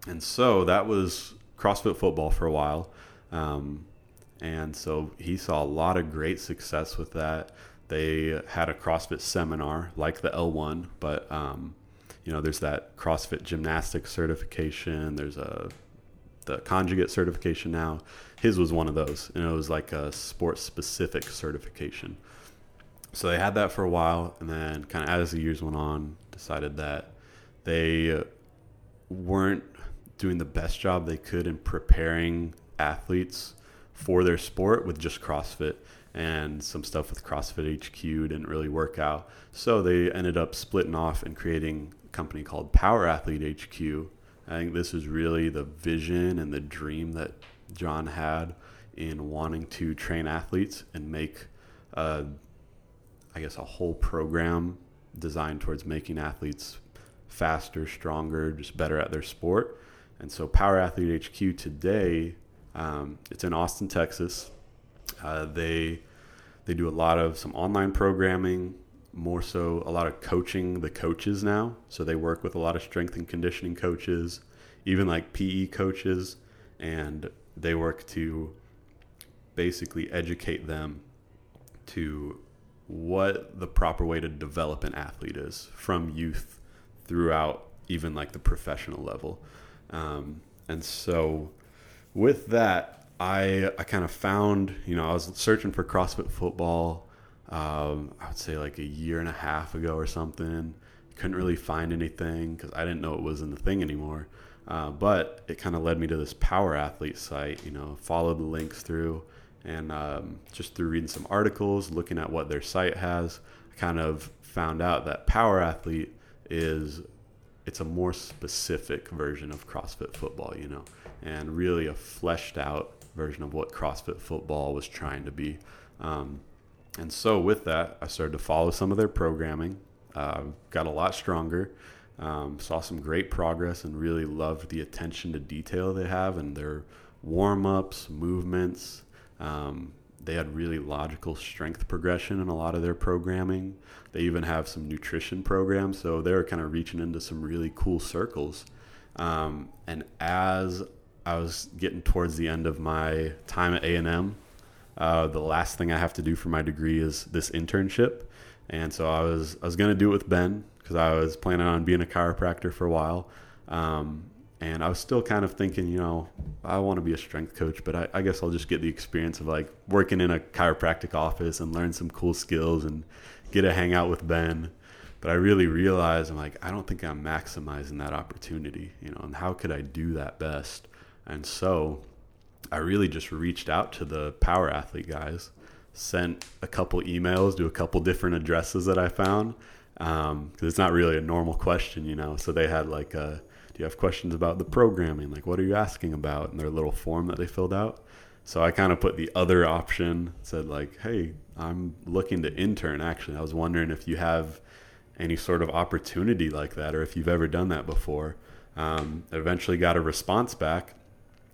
Speaker 1: and so that was CrossFit football for a while. Um, and so he saw a lot of great success with that. They had a CrossFit seminar like the L1, but um, you know, there's that CrossFit gymnastics certification. There's a the conjugate certification now. His was one of those, and it was like a sports specific certification. So they had that for a while, and then kind of as the years went on, decided that they weren't doing the best job they could in preparing athletes for their sport with just CrossFit and some stuff with CrossFit HQ didn't really work out. So they ended up splitting off and creating a company called Power Athlete HQ. I think this is really the vision and the dream that John had in wanting to train athletes and make, uh, I guess, a whole program designed towards making athletes faster, stronger, just better at their sport. And so Power Athlete HQ today um, it's in Austin, Texas. Uh, they they do a lot of some online programming, more so a lot of coaching the coaches now. So they work with a lot of strength and conditioning coaches, even like PE coaches, and they work to basically educate them to what the proper way to develop an athlete is from youth throughout even like the professional level. Um, and so with that, I, I kind of found, you know, I was searching for CrossFit football, um, I would say like a year and a half ago or something. Couldn't really find anything because I didn't know it wasn't the thing anymore. Uh, but it kind of led me to this power athlete site, you know, followed the links through and um, just through reading some articles, looking at what their site has, I kind of found out that power athlete is it's a more specific version of CrossFit football, you know, and really a fleshed out version of what CrossFit football was trying to be. Um, and so with that, I started to follow some of their programming, uh, got a lot stronger, um, saw some great progress, and really loved the attention to detail they have and their warm ups, movements. Um, they had really logical strength progression in a lot of their programming. They even have some nutrition programs, so they're kind of reaching into some really cool circles. Um, and as I was getting towards the end of my time at A and M, uh, the last thing I have to do for my degree is this internship, and so I was I was gonna do it with Ben because I was planning on being a chiropractor for a while. Um, and I was still kind of thinking, you know, I want to be a strength coach, but I, I, guess I'll just get the experience of like working in a chiropractic office and learn some cool skills and get to hang out with Ben. But I really realized I'm like, I don't think I'm maximizing that opportunity, you know, and how could I do that best? And so I really just reached out to the power athlete guys, sent a couple emails to a couple different addresses that I found. Because um, it's not really a normal question, you know. So they had like a do you have questions about the programming? Like, what are you asking about? in their little form that they filled out. So I kind of put the other option, said, like, hey, I'm looking to intern actually. I was wondering if you have any sort of opportunity like that or if you've ever done that before. Um, eventually got a response back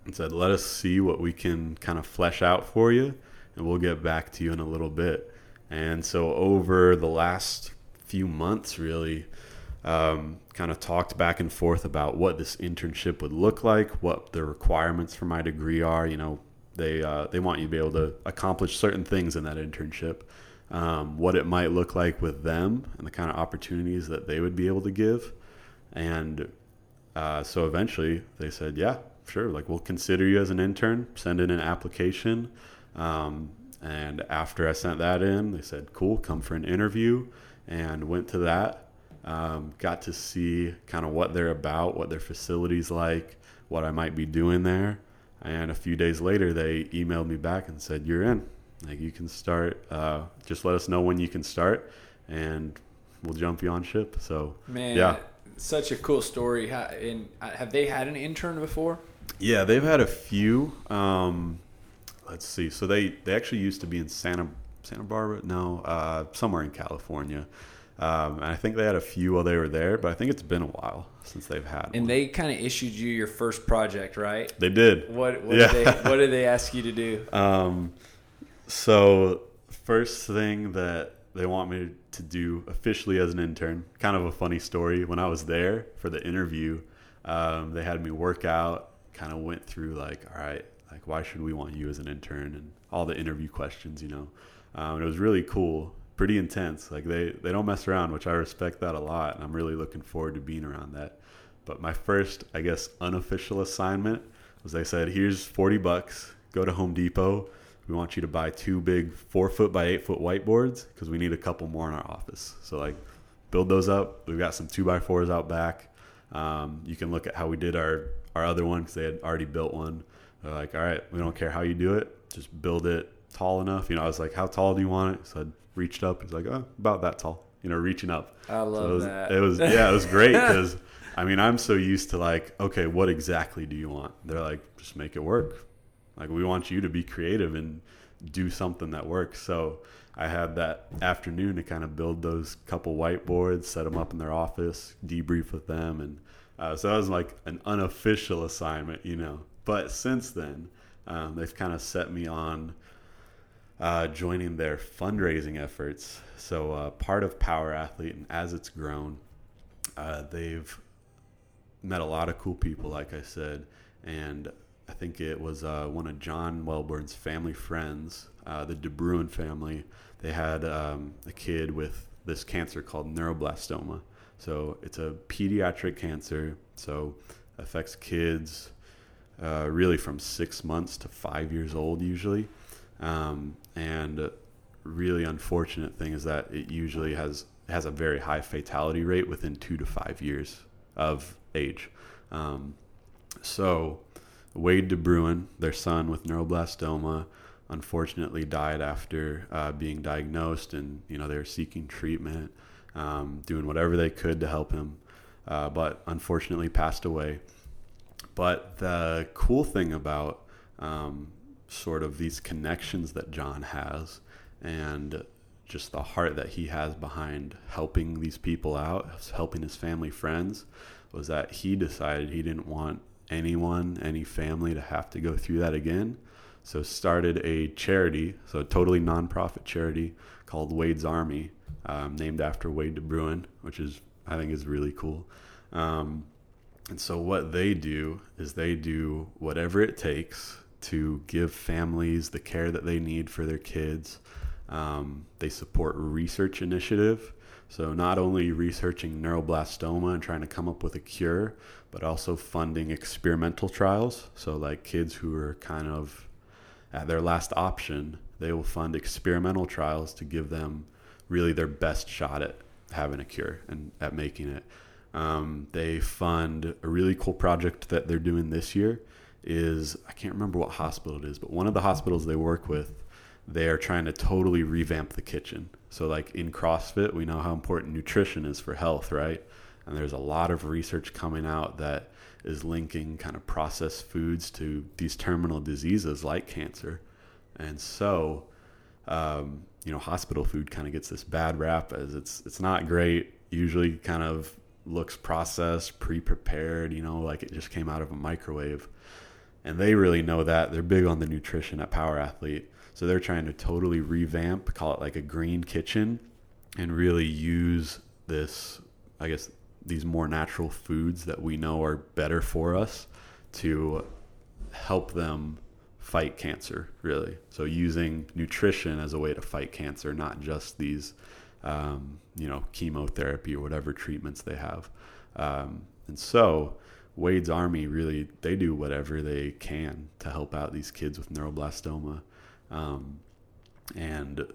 Speaker 1: and said, let us see what we can kind of flesh out for you and we'll get back to you in a little bit. And so over the last few months, really, um, kind of talked back and forth about what this internship would look like, what the requirements for my degree are. You know, they uh, they want you to be able to accomplish certain things in that internship. Um, what it might look like with them and the kind of opportunities that they would be able to give. And uh, so eventually they said, yeah, sure, like we'll consider you as an intern, send in an application. Um, and after I sent that in, they said, cool, come for an interview and went to that. Um, got to see kind of what they're about, what their facilities like, what I might be doing there. And a few days later, they emailed me back and said, "You're in. Like you can start. Uh, just let us know when you can start, and we'll jump you on ship." So
Speaker 2: man, yeah, such a cool story. And uh, have they had an intern before?
Speaker 1: Yeah, they've had a few. Um, let's see. So they they actually used to be in Santa Santa Barbara. No, uh, somewhere in California. Um, and I think they had a few while they were there, but I think it's been a while since they've had.
Speaker 2: And one. they kind of issued you your first project, right?
Speaker 1: They did.
Speaker 2: What what, yeah. did, they, what did they ask you to do?
Speaker 1: Um, so first thing that they want me to do officially as an intern, kind of a funny story. When I was there for the interview, um, they had me work out. Kind of went through like, all right, like why should we want you as an intern, and all the interview questions, you know. Um, it was really cool pretty intense. Like they they don't mess around, which I respect that a lot, and I'm really looking forward to being around that. But my first, I guess, unofficial assignment was they said, "Here's 40 bucks. Go to Home Depot. We want you to buy two big four foot by eight foot whiteboards because we need a couple more in our office. So like, build those up. We've got some two by fours out back. Um, you can look at how we did our our other one because they had already built one. They're like, all right, we don't care how you do it, just build it tall enough. You know, I was like, how tall do you want it? So I reached up. He's like, oh, about that tall. You know, reaching up.
Speaker 2: I love so
Speaker 1: it was,
Speaker 2: that.
Speaker 1: It was yeah, it was great because I mean I'm so used to like, okay, what exactly do you want? They're like, just make it work. Like we want you to be creative and do something that works. So I had that afternoon to kind of build those couple whiteboards, set them up in their office, debrief with them, and uh, so that was like an unofficial assignment, you know. But since then, um, they've kind of set me on uh, joining their fundraising efforts. So, uh, part of Power Athlete, and as it's grown, uh, they've met a lot of cool people, like I said, and I think it was uh, one of John Welbourn's family friends, uh, the DeBruin family. They had um, a kid with this cancer called neuroblastoma. So it's a pediatric cancer. So affects kids uh, really from six months to five years old usually. Um, and really unfortunate thing is that it usually has has a very high fatality rate within two to five years of age. Um, so Wade DeBruin, their son with neuroblastoma, unfortunately died after uh, being diagnosed, and you know they were seeking treatment, um, doing whatever they could to help him, uh, but unfortunately passed away. But the cool thing about um, sort of these connections that John has, and just the heart that he has behind helping these people out, helping his family friends, was that he decided he didn't want anyone, any family to have to go through that again. So started a charity, so a totally nonprofit charity called Wade's Army, um, named after Wade DeBruin, which is I think is really cool. Um, and so what they do is they do whatever it takes to give families the care that they need for their kids. Um, they support research initiative so, not only researching neuroblastoma and trying to come up with a cure, but also funding experimental trials. So, like kids who are kind of at their last option, they will fund experimental trials to give them really their best shot at having a cure and at making it. Um, they fund a really cool project that they're doing this year is I can't remember what hospital it is, but one of the hospitals they work with they are trying to totally revamp the kitchen. So, like in CrossFit, we know how important nutrition is for health, right? And there's a lot of research coming out that is linking kind of processed foods to these terminal diseases like cancer. And so, um, you know, hospital food kind of gets this bad rap as it's it's not great. Usually, kind of looks processed, pre-prepared. You know, like it just came out of a microwave. And they really know that. They're big on the nutrition at Power Athlete. So they're trying to totally revamp, call it like a green kitchen, and really use this, I guess, these more natural foods that we know are better for us to help them fight cancer, really. So using nutrition as a way to fight cancer, not just these, um, you know, chemotherapy or whatever treatments they have. Um, and so Wade's Army really, they do whatever they can to help out these kids with neuroblastoma. Um, and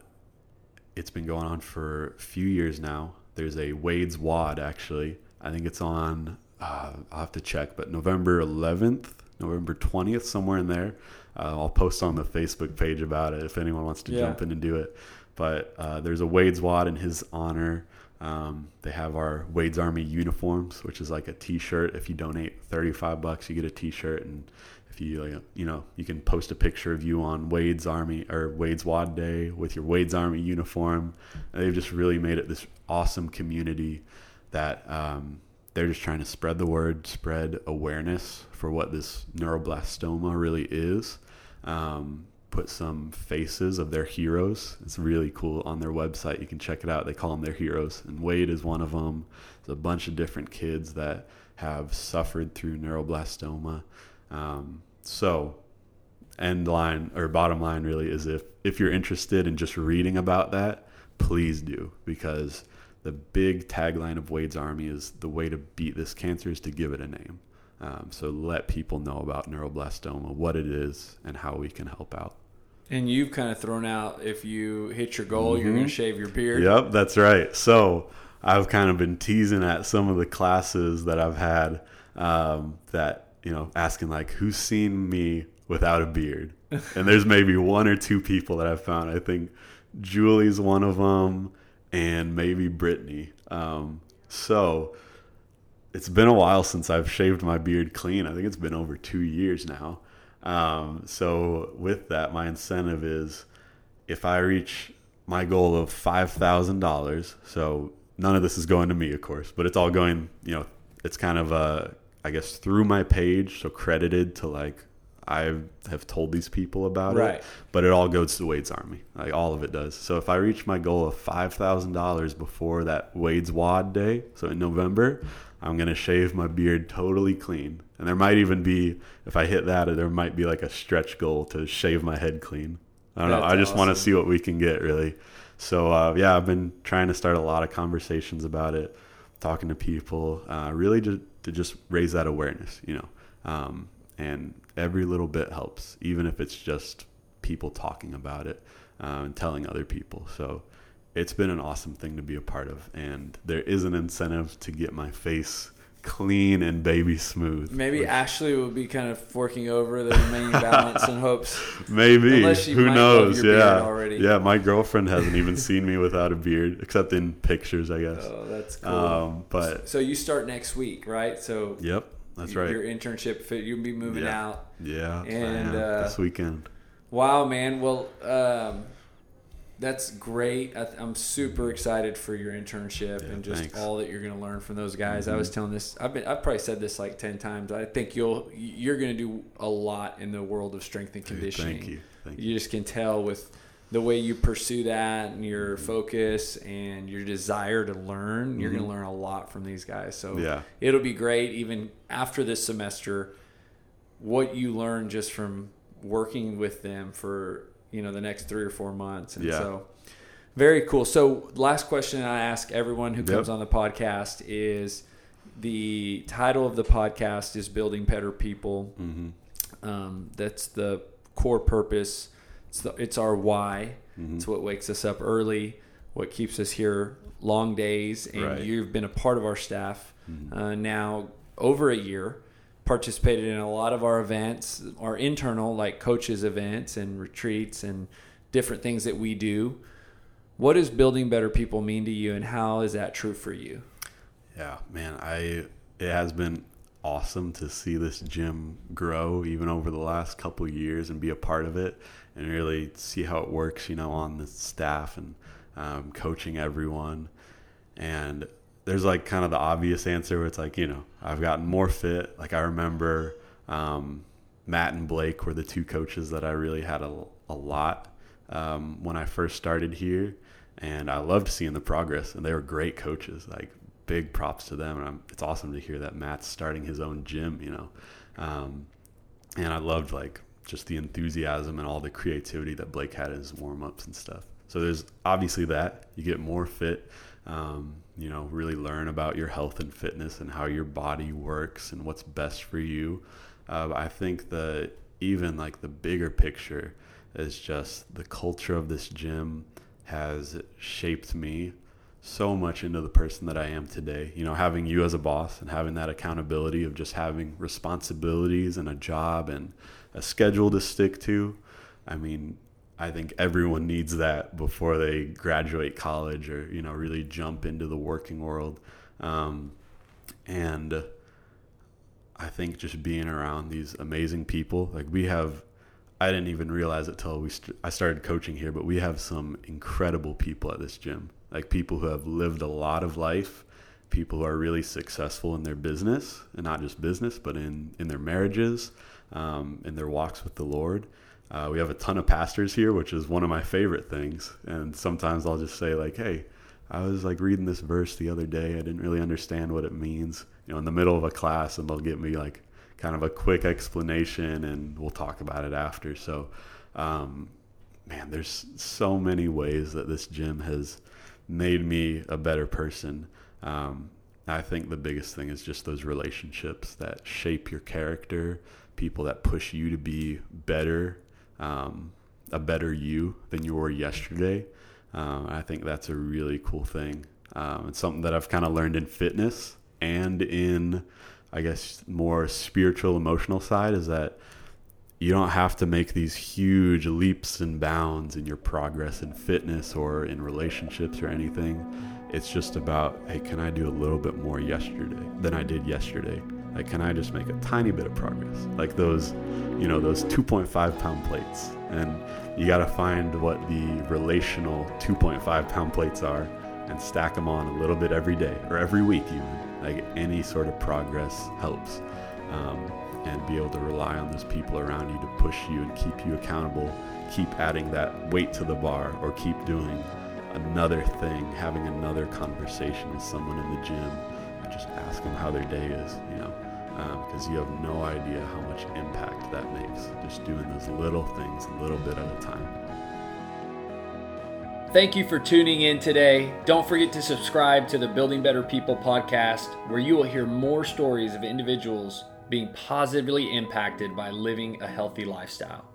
Speaker 1: it's been going on for a few years now. There's a Wade's WOD actually. I think it's on. Uh, I'll have to check, but November 11th, November 20th, somewhere in there. Uh, I'll post on the Facebook page about it if anyone wants to yeah. jump in and do it. But uh, there's a Wade's WOD in his honor. Um, they have our Wade's Army uniforms, which is like a T-shirt. If you donate 35 bucks, you get a T-shirt, and if you you know you can post a picture of you on Wade's Army or Wade's WOD Day with your Wade's Army uniform. And they've just really made it this awesome community that um, they're just trying to spread the word, spread awareness for what this neuroblastoma really is. Um, put some faces of their heroes. It's really cool on their website. You can check it out. They call them their heroes, and Wade is one of them. There's a bunch of different kids that have suffered through neuroblastoma. Um, so, end line or bottom line really is if if you're interested in just reading about that, please do because the big tagline of Wade's Army is the way to beat this cancer is to give it a name. Um, so let people know about neuroblastoma, what it is, and how we can help out.
Speaker 2: And you've kind of thrown out if you hit your goal, mm-hmm. you're going to shave your beard.
Speaker 1: Yep, that's right. So I've kind of been teasing at some of the classes that I've had um, that you know, asking like, who's seen me without a beard? and there's maybe one or two people that I've found. I think Julie's one of them, and maybe Brittany. Um, so it's been a while since I've shaved my beard clean. I think it's been over two years now. Um, so with that, my incentive is if I reach my goal of five thousand dollars. So none of this is going to me, of course, but it's all going. You know, it's kind of a I guess through my page, so credited to like I have told these people about
Speaker 2: Right.
Speaker 1: it, but it all goes to Wade's Army. Like all of it does. So if I reach my goal of five thousand dollars before that Wade's WOD Day, so in November, I'm gonna shave my beard totally clean. And there might even be, if I hit that, there might be like a stretch goal to shave my head clean. I don't know. I just want to see what we can get really. So uh, yeah, I've been trying to start a lot of conversations about it, talking to people, uh, really to, to just raise that awareness, you know. Um, and every little bit helps, even if it's just people talking about it uh, and telling other people. So it's been an awesome thing to be a part of, and there is an incentive to get my face clean and baby smooth.
Speaker 2: Maybe
Speaker 1: which-
Speaker 2: Ashley will be kind of forking over the remaining balance in hopes.
Speaker 1: Maybe.
Speaker 2: Unless she
Speaker 1: Who knows? Yeah.
Speaker 2: already.
Speaker 1: Yeah, my girlfriend hasn't even seen me without a beard, except in pictures, I guess.
Speaker 2: Oh, that's cool.
Speaker 1: Um, but
Speaker 2: so you start next week, right? So
Speaker 1: yep, that's right.
Speaker 2: Your internship fit. You'll be moving
Speaker 1: Yeah.
Speaker 2: out.
Speaker 1: yeah,
Speaker 2: and, uh,
Speaker 1: this weekend.
Speaker 2: Wow, man. Well, um, that's great. I, I'm super excited for your internship
Speaker 1: Yeah,
Speaker 2: and just
Speaker 1: thanks. Mm-hmm.
Speaker 2: all that you're going to learn from those guys. I was telling this. I've been. I've probably said this like ten times. I think you'll. You're going to do a lot in the world of strength and
Speaker 1: Dude,
Speaker 2: conditioning.
Speaker 1: thank you. Thank you.
Speaker 2: You just can tell with the way you pursue that and your focus and your desire to learn. You're going to learn a lot from these guys. So
Speaker 1: Mm-hmm. Yeah.
Speaker 2: it'll be great even after this semester what you learn just from working with them for you know the next three or four months and
Speaker 1: Yeah.
Speaker 2: so very cool so last question i ask everyone who comes
Speaker 1: Yep.
Speaker 2: on the podcast is the title of the podcast is building better people
Speaker 1: hmm
Speaker 2: um, that's the core purpose it's, the, it's our why
Speaker 1: hmm
Speaker 2: it's what wakes us up early, what keeps us here long days. And
Speaker 1: Right.
Speaker 2: you've been a part of our staff
Speaker 1: Mhm.
Speaker 2: uh, now over a year, participated in a lot of our events, our internal, like coaches' events and retreats and different things that we do. What does building better people mean to you, and how is that true for you?
Speaker 1: Yeah, man, I it has been awesome to see this gym grow even over the last couple years and be a part of it and really see how it works, you know, on the staff and um, coaching everyone. And there's like kind of the obvious answer where it's like, you know, I've gotten more fit. Like I remember um, Matt and Blake were the two coaches that I really had a, a lot um, when I first started here. And I loved seeing the progress, and they were great coaches. Like big props to them. And I'm, it's awesome to hear that Matt's starting his own gym, you know. Um, and I loved like just the enthusiasm and all the creativity that Blake had in his warm ups and stuff. So there's obviously that you get more fit, um, you know, really learn about your health and fitness and how your body works and what's best for you. Uh, I think the even like the bigger picture is just the culture of this gym has shaped me so much into the person that I am today. You know, having you as a boss and having that accountability of just having responsibilities and a job and a schedule to stick to. I mean, I think everyone needs that before they graduate college or, you know, really jump into the working world. Um, and I think just being around these amazing people, like we have, I didn't even realize it till we st- I started coaching here, but we have some incredible people at this gym. Like people who have lived a lot of life, people who are really successful in their business, and not just business, but in in their marriages, um, in their walks with the Lord. Uh, we have a ton of pastors here, which is one of my favorite things. And sometimes I'll just say like, "Hey, I was like reading this verse the other day. I didn't really understand what it means." You know, in the middle of a class, and they'll give me like kind of a quick explanation, and we'll talk about it after. So, um, man, there's so many ways that this gym has made me a better person. Um, I think the biggest thing is just those relationships that shape your character, people that push you to be better, um, a better you than you were yesterday. Um, I think that's a really cool thing. Um, it's something that I've kind of learned in fitness and in, I guess, more spiritual, emotional side is that you don't have to make these huge leaps and bounds in your progress in fitness or in relationships or anything. It's just about, hey, can I do a little bit more yesterday than I did yesterday? Like, can I just make a tiny bit of progress? Like those, you know, those 2.5 pound plates. And you got to find what the relational 2.5 pound plates are and stack them on a little bit every day or every week, even. Like, any sort of progress helps. Um, and be able to rely on those people around you to push you and keep you accountable, keep adding that weight to the bar, or keep doing another thing, having another conversation with someone in the gym, and just ask them how their day is, you know, because um, you have no idea how much impact that makes. Just doing those little things a little bit at a time.
Speaker 2: Thank you for tuning in today. Don't forget to subscribe to the Building Better People podcast, where you will hear more stories of individuals being positively impacted by living a healthy lifestyle.